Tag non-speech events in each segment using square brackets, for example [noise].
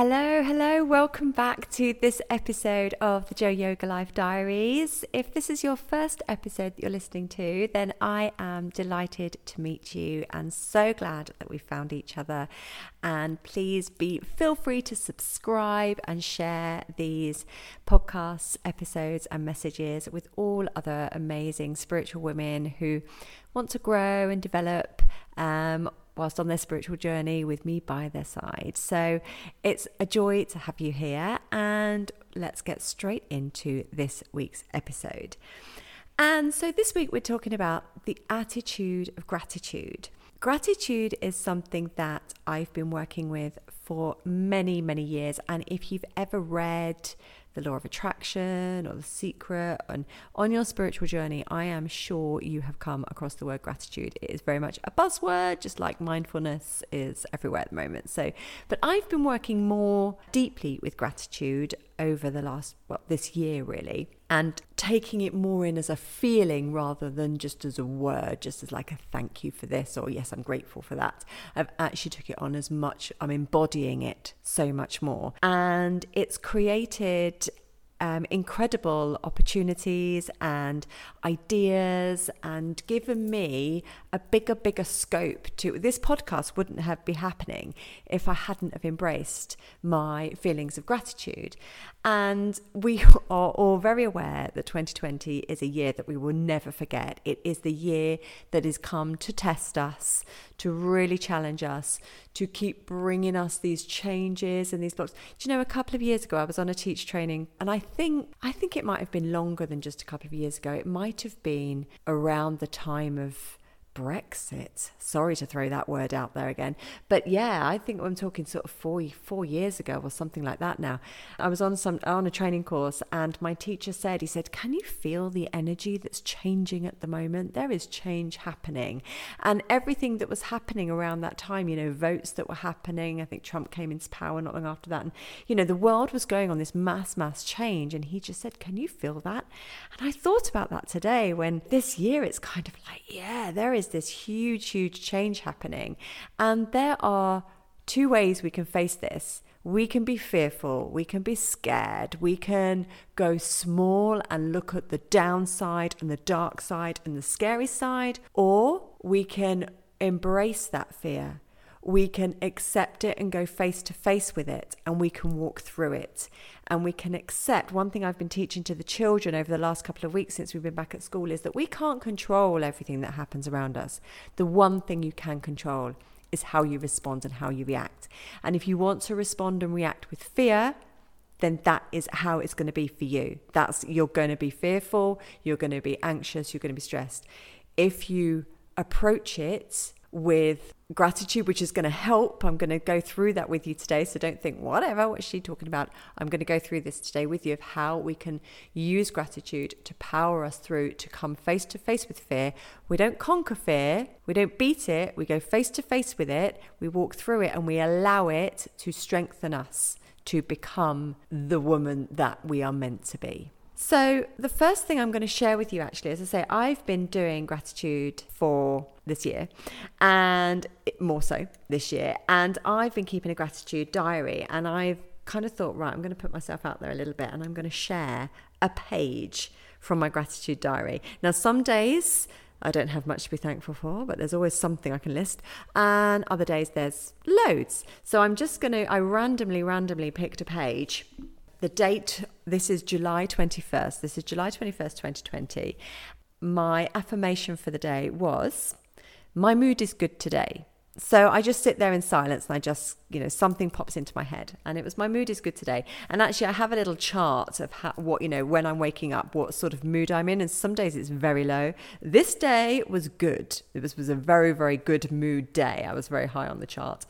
Hello, hello, welcome back to this episode of the Jo Yoga Life Diaries. If this is your first episode that you're listening to, then I am delighted to meet you and so glad that we found each other. And please be feel free to subscribe and share these podcasts, episodes, and messages with all other amazing spiritual women who want to grow and develop. Um, whilst on their spiritual journey with me by their side. So it's a joy to have you here, and let's get straight into this week's episode. And so this week we're talking about the attitude of gratitude. Gratitude is something that I've been working with for many, many years. And if you've ever read the law of attraction or the secret and on your spiritual journey i am sure you have come across the word gratitude. It is very much a buzzword just like mindfulness is everywhere at the moment. So but i've been working more deeply with gratitude over the last well this year really and taking it more in as a feeling rather than just as a word just as like a thank you for this or yes i'm grateful for that. I've actually took it on as much i'm embodying it so much more. And it's created um, incredible opportunities and ideas and given me a bigger bigger scope to this podcast wouldn't have been happening if i hadn't have embraced my feelings of gratitude and we [laughs] are all very aware that 2020 is a year that we will never forget it is the year that has come to test us to really challenge us, to keep bringing us these changes and these blocks. Do you know, a couple of years ago, I was on a teach training, and I think I think it might have been longer than just a couple of years ago. It might have been around the time of Brexit. Sorry to throw that word out there again. But yeah, I think I'm talking sort of four, four years ago or something like that now. I was on some on a training course and my teacher said, he said, Can you feel the energy that's changing at the moment? There is change happening. And everything that was happening around that time, you know, votes that were happening. I think Trump came into power not long after that. And, you know, the world was going on this mass, mass change. And he just said, Can you feel that? And I thought about that today when this year it's kind of like, yeah, there is this huge, huge change happening. And there are two ways we can face this. We can be fearful, we can be scared, we can go small and look at the downside and the dark side and the scary side, or we can embrace that fear we can accept it and go face to face with it and we can walk through it. And we can accept one thing I've been teaching to the children over the last couple of weeks since we've been back at school is that we can't control everything that happens around us. The one thing you can control is how you respond and how you react. And if you want to respond and react with fear then that is how it's going to be for you. That's you're going to be fearful you're going to be anxious you're going to be stressed. If you approach it with gratitude, which is going to help. I'm going to go through that with you today. So don't think, whatever, what's she talking about? I'm going to go through this today with you of how we can use gratitude to power us through to come face to face with fear. We don't conquer fear, we don't beat it, we go face to face with it, we walk through it, and we allow it to strengthen us to become the woman that we are meant to be. So, the first thing I'm going to share with you actually, as I say, I've been doing gratitude for this year and more so this year. And I've been keeping a gratitude diary and I've kind of thought, right, I'm going to put myself out there a little bit and I'm going to share a page from my gratitude diary. Now, some days, I don't have much to be thankful for, but there's always something I can list. And other days there's loads. So I'm just going to, I randomly, randomly picked a page the date, this is July 21st. This is July 21st, 2020. My affirmation for the day was, My mood is good today. So I just sit there in silence and I just, you know, something pops into my head. And it was, My mood is good today. And actually, I have a little chart of how, what, you know, when I'm waking up, what sort of mood I'm in. And some days it's very low. This day was good. Was, was a very, very good mood day. I was very high on the chart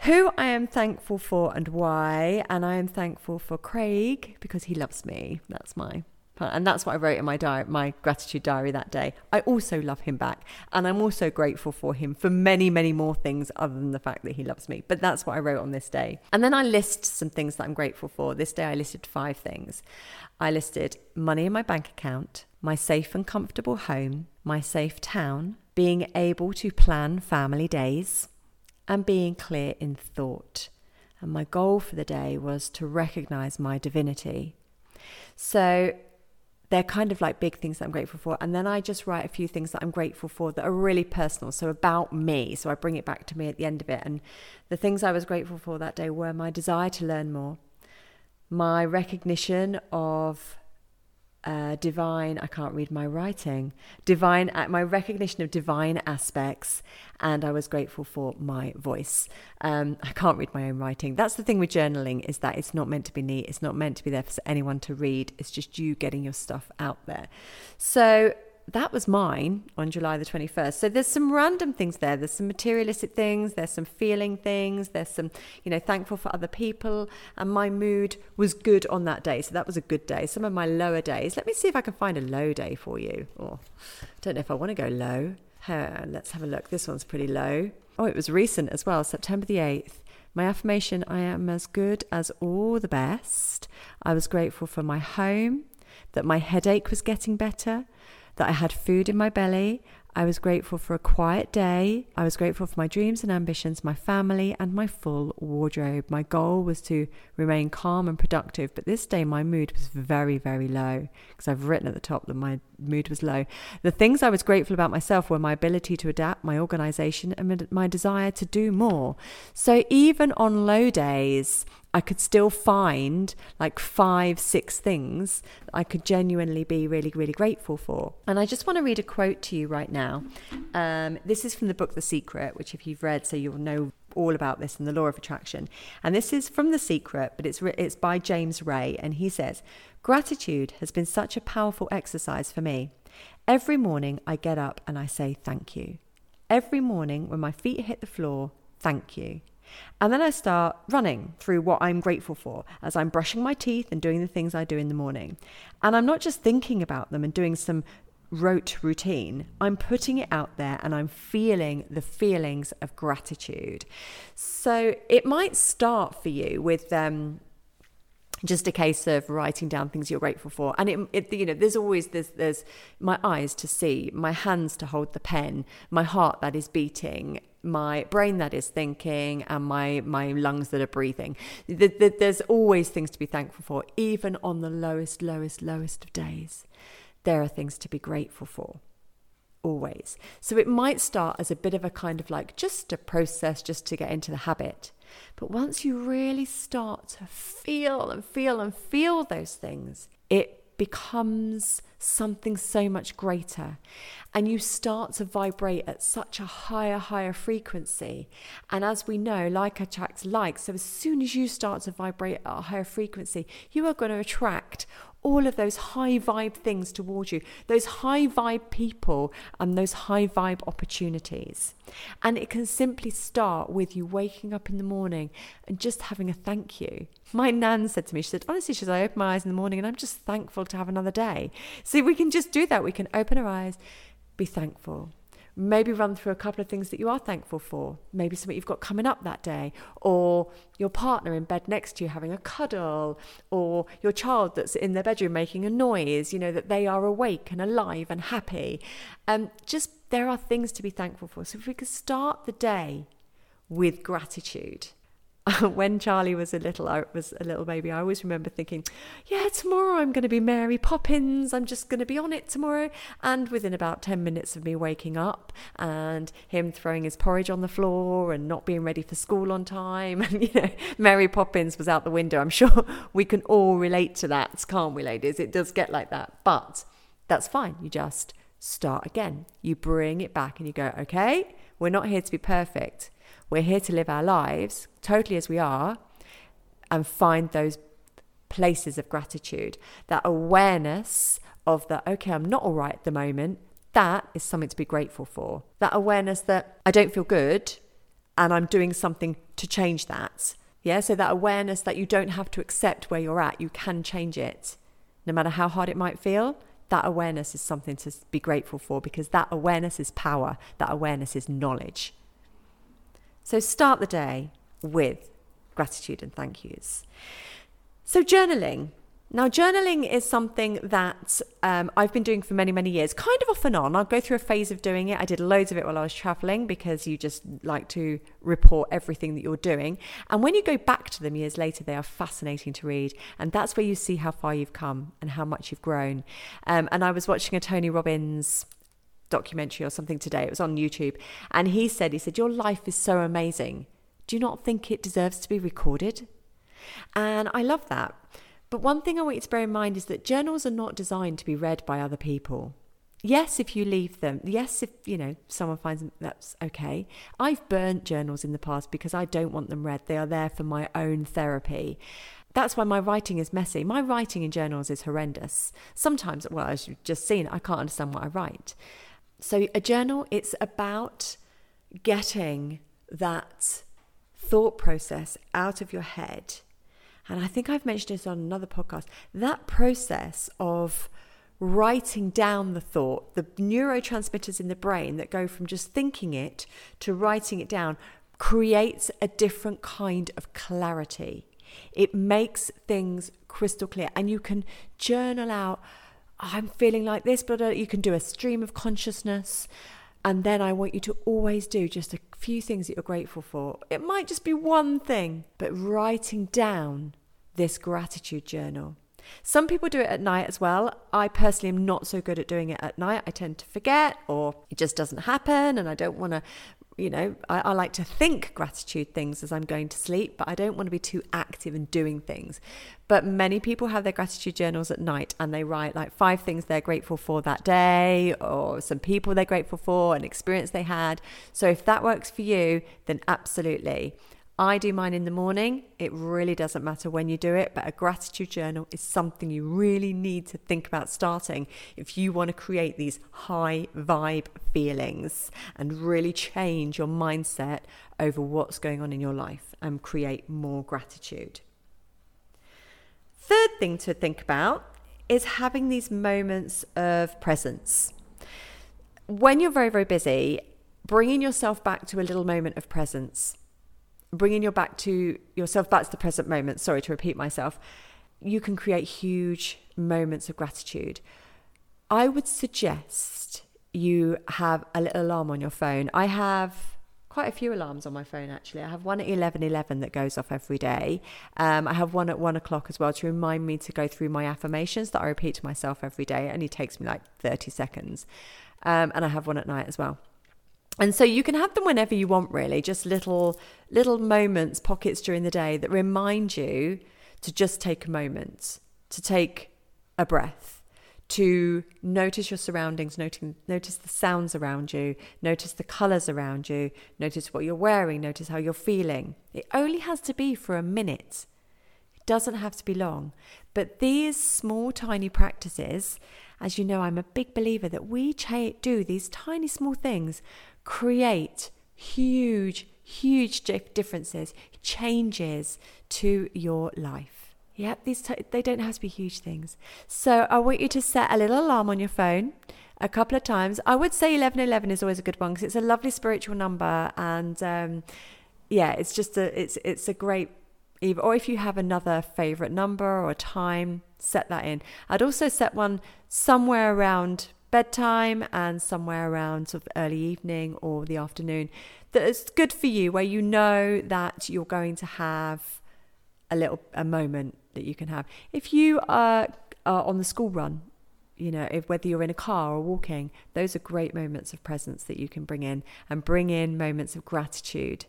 who I am thankful for and why. And I am thankful for Craig because he loves me. That's my and that's what I wrote in my diary, my gratitude diary that day. I also love him back, and I'm also grateful for him for many, many more things other than the fact that he loves me. But that's what I wrote on this day. And then I list some things that I'm grateful for. This day I listed five things. I listed money in my bank account, my safe and comfortable home, my safe town, being able to plan family days, and being clear in thought. And my goal for the day was to recognize my divinity. So they're kind of like big things that I'm grateful for. And then I just write a few things that I'm grateful for that are really personal. So about me. So I bring it back to me at the end of it. And the things I was grateful for that day were my desire to learn more, my recognition of uh, divine, I can't read my writing, divine, uh, my recognition of divine aspects, and I was grateful for my voice. Um, I can't read my own writing. That's the thing with journaling is that it's not meant to be neat. It's not meant to be there for anyone to read. It's just you getting your stuff out there. So that was mine on July the 21st. So there's some random things there. There's some materialistic things, there's some feeling things, there's some, you know, thankful for other people. And my mood was good on that day. So that was a good day. Some of my lower days, let me see if I can find a low day for you. Oh, I don't know if I want to go low. Let's have a look. This one's pretty low. Oh, it was recent as well, September the 8th. My affirmation I am as good as all the best. I was grateful for my home, that my headache was getting better, that I had food in my belly. I was grateful for a quiet day. I was grateful for my dreams and ambitions, my family, and my full wardrobe. My goal was to remain calm and productive, but this day my mood was very, very low because I've written at the top that my mood was low. The things I was grateful about myself were my ability to adapt, my organization, and my desire to do more. So even on low days, I could still find like five, six things I could genuinely be really, really grateful for. And I just want to read a quote to you right now. Um, this is from the book The Secret, which, if you've read, so you'll know all about this in the law of attraction. And this is from The Secret, but it's it's by James Ray, and he says, "Gratitude has been such a powerful exercise for me. Every morning I get up and I say thank you. Every morning when my feet hit the floor, thank you." And then I start running through what I'm grateful for as I'm brushing my teeth and doing the things I do in the morning. And I'm not just thinking about them and doing some rote routine. I'm putting it out there and I'm feeling the feelings of gratitude. So it might start for you with um, just a case of writing down things you're grateful for and it, it, you know there's always there's there's my eyes to see my hands to hold the pen my heart that is beating my brain that is thinking and my my lungs that are breathing the, the, there's always things to be thankful for even on the lowest lowest lowest of days there are things to be grateful for always so it might start as a bit of a kind of like just a process just to get into the habit but once you really start to feel and feel and feel those things it becomes something so much greater. And you start to vibrate at such a higher, higher frequency. And as we know, like attracts like. So as soon as you start to vibrate at a higher frequency, you are going to attract all of those high vibe things towards you, those high vibe people and those high vibe opportunities. And it can simply start with you waking up in the morning and just having a thank you. My nan said to me, she said, honestly, she said, I open my eyes in the morning and I'm just thankful to have another day. So we can just do that. We can open our eyes, be thankful maybe run through a couple of things that you are thankful for, maybe something you've got coming up that day, or your partner in bed next to you having a cuddle, or your child that's in their bedroom making a noise, you know, that they are awake and alive and happy. Um, just there are things to be thankful for. So if we could start the day with gratitude [laughs] when Charlie was a little, I was a little baby. I always remember thinking, "Yeah, tomorrow I'm going to be Mary Poppins. I'm just going to be on it tomorrow." And within about ten minutes of me waking up and him throwing his porridge on the floor and not being ready for school on time, [laughs] and you know, Mary Poppins was out the window. I'm sure [laughs] we can all relate to that, can't we, ladies? It does get like that, but that's fine. You just start again. You bring it back and you go, "Okay, we're not here to be perfect." We're here to live our lives totally as we are and find those places of gratitude, that awareness of that, okay, I'm not all right at the moment. That is something to be grateful for. That awareness that I don't feel good and I'm doing something to change that. Yeah, so that awareness that you don't have to accept where you're at, you can change it. No matter how hard it might feel, that awareness is something to be grateful for because that awareness is power, that awareness is knowledge. So start the day with gratitude and thank yous. So, journaling. Now, journaling is something that um, I've been doing for many, many years, kind of off and on. I'll go through a phase of doing it. I did loads of it while I was traveling because you just like to report everything that you're doing. And when you go back to them years later, they are fascinating to read. And that's where you see how far you've come and how much you've grown. Um, and I was watching a Tony Robbins documentary or something today. It was on YouTube. And he said, he said, your life is so amazing. Do you not think it deserves to be recorded? And I love that but one thing I want you to bear in mind is that journals are not designed to be read by other people. Yes, if you leave them. Yes, if you know someone finds them, that's okay. I've burnt journals in the past because I don't want them read. They are there for my own therapy. That's why my writing is messy. My writing in journals is horrendous. Sometimes, well, as you've just seen, I can't understand what I write. So, a journal, it's about getting that thought process out of your head and I think I've mentioned this on another podcast, that process of writing down the thought, the neurotransmitters in the brain that go from just thinking it to writing it down, creates a different kind of clarity. It makes things crystal clear, and you can journal out. I'm feeling like this, but you can do a stream of consciousness. And then I want you to always do just a few things that you're grateful for. It might just be one thing, but writing down this gratitude journal. Some people do it at night as well. I personally am not so good at doing it at night. I tend to forget or it just doesn't happen. And I don't want to, you know, I, I, like to think gratitude things as I'm going to sleep, but I don't want to be too active in doing things. But many people have their gratitude journals at night and they write like five things they're grateful for that day or some people they're grateful for, an experience they had. So if that works for you, then absolutely. I do mine in the morning. It really doesn't matter when you do it, but a gratitude journal is something you really need to think about starting if you want to create these high vibe feelings and really change your mindset over what's going on in your life and create more gratitude. Third thing to think about is having these moments of presence. When you're very, very busy, bringing yourself back to a little moment of presence bringing your back to yourself back to the present moment. Sorry to repeat myself. You can create huge moments of gratitude. I would suggest you have a little alarm on your phone. I have quite a few alarms on my phone actually. I have one at 11 11 that goes off every day. Um, i have one at 1 o'clock as well to remind me to go through my affirmations that i repeat to myself every day. It only takes me like 30 seconds. Um, and i have one at night as well and so you can have them whenever you want really just little little moments pockets during the day that remind you to just take a moment to take a breath to notice your surroundings noting, notice the sounds around you notice the colors around you notice what you're wearing notice how you're feeling. It only has to be for a minute. It doesn't have to be long. But these small tiny practices as you know i'm a big believer that we do these tiny small things create huge, huge differences, changes to your life. Yep, these t- they don't have to be huge things. So I want you to set a little alarm on your phone a couple of times. I would say 1111 is always a good one because it's a lovely spiritual number and um, yeah, it's just a it's it's a great or if you have another favorite number or time, set that in. I'd also set one somewhere around bedtime and somewhere around sort of early evening or the afternoon that's good for you where you know that you're going to have a little a moment that you can have. If you are, are on the school run you know if whether you're in a car or walking those are great moments of presence that you can bring in and bring in moments of gratitude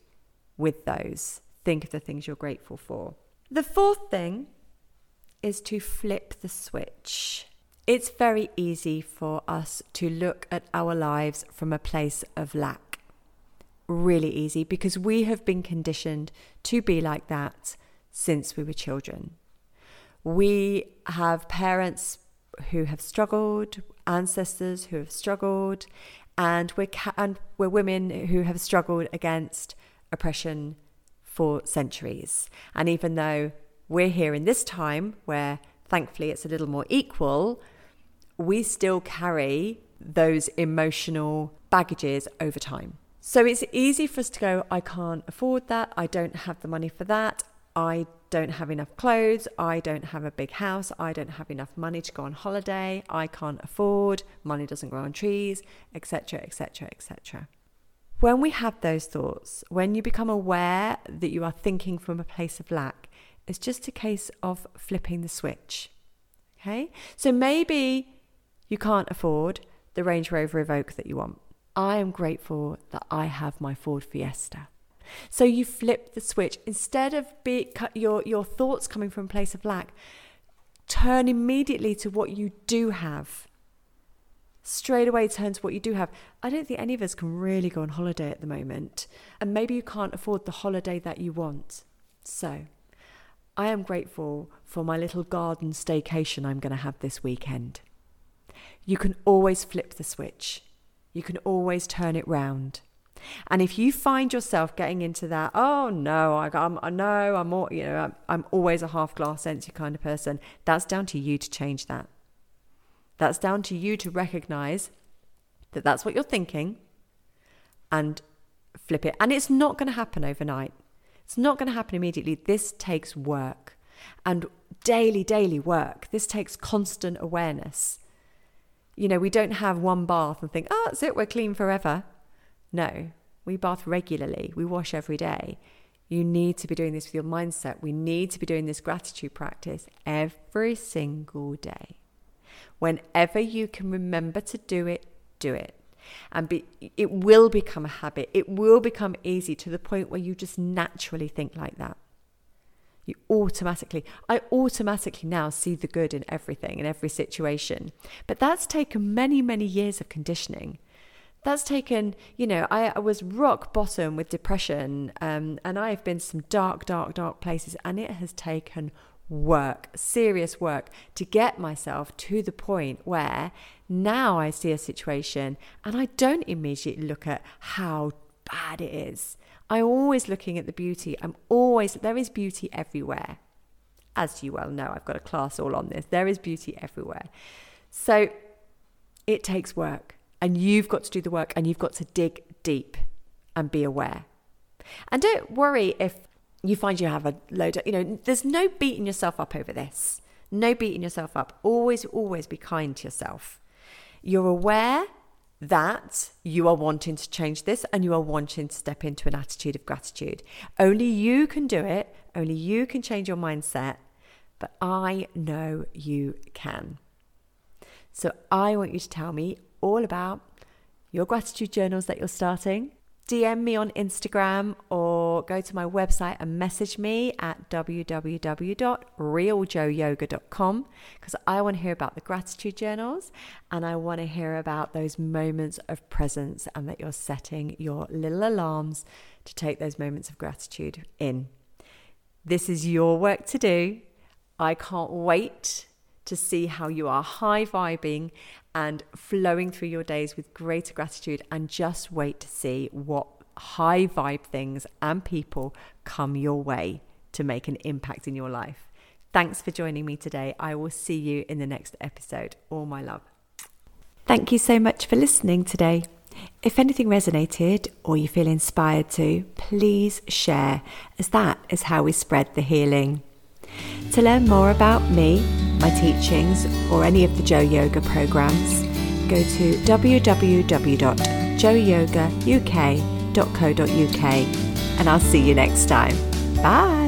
with those. Think of the things you're grateful for. The fourth thing is to flip the switch it's very easy for us to look at our lives from a place of lack. Really easy because we have been conditioned to be like that since we were children. We have parents who have struggled, ancestors who have struggled, and we're, ca- and we're women who have struggled against oppression for centuries. And even though we're here in this time where thankfully it's a little more equal, we still carry those emotional baggages over time. So it's easy for us to go, I can't afford that. I don't have the money for that. I don't have enough clothes, I don't have a big house, I don't have enough money to go on holiday, I can't afford, money doesn't grow on trees, etc., etc., etc. When we have those thoughts, when you become aware that you are thinking from a place of lack, it's just a case of flipping the switch. Okay? So maybe you can't afford the Range Rover Evoque that you want. I am grateful that I have my Ford Fiesta. So you flip the switch. Instead of be, your, your thoughts coming from a place of lack, turn immediately to what you do have. Straight away turn to what you do have. I don't think any of us can really go on holiday at the moment. And maybe you can't afford the holiday that you want. So I am grateful for my little garden staycation I'm going to have this weekend. You can always flip the switch. You can always turn it round. And if you find yourself getting into that, oh no, I, am I know I'm all, you know, I'm, I'm always a half glass empty kind of person. That's down to you to change that. That's down to you to recognize that that's what you're thinking and flip it. And it's not going to happen overnight. It's not going to happen immediately. This takes work and daily, daily work. This takes constant awareness. You know, we don't have one bath and think, oh, that's it, we're clean forever. No, we bath regularly, we wash every day. You need to be doing this with your mindset. We need to be doing this gratitude practice every single day. Whenever you can remember to do it, do it. And be, it will become a habit. It will become easy to the point where you just naturally think like that. You automatically, I automatically now see the good in everything, in every situation. But that's taken many, many years of conditioning. That's taken, you know, I, I was rock bottom with depression, um, and I've been some dark, dark, dark places, and it has taken work, serious work, to get myself to the point where now I see a situation and I don't immediately look at how bad it is. I'm always looking at the beauty. I'm always, there is beauty everywhere. As you well know, I've got a class all on this. There is beauty everywhere. So it takes work, and you've got to do the work, and you've got to dig deep and be aware. And don't worry if you find you have a load of, you know, there's no beating yourself up over this. No beating yourself up. Always, always be kind to yourself. You're aware that you are wanting to change this and you are wanting to step into an attitude of gratitude. Only you can do it, only you can change your mindset, but I know you can. So I want you to tell me all about your gratitude journals that you're starting, DM me on Instagram or go to my website and message me at www.realjoyoga.com because I want to hear about the gratitude journals and I want to hear about those moments of presence and that you're setting your little alarms to take those moments of gratitude in. This is your work to do. I can't wait to see how you are high vibing and flowing through your days with greater gratitude. And just wait to see what high vibe things and people come your way to make an impact in your life. Thanks for joining me today. I will see you in the next episode. All my love. Thank you so much for listening today. If anything resonated or you feel inspired to, please share, as that is how we spread the healing. To learn more about me, my teachings, or any of the Jo Yoga programs, go to www.joyogauk.co.uk and I'll see you next time. Bye.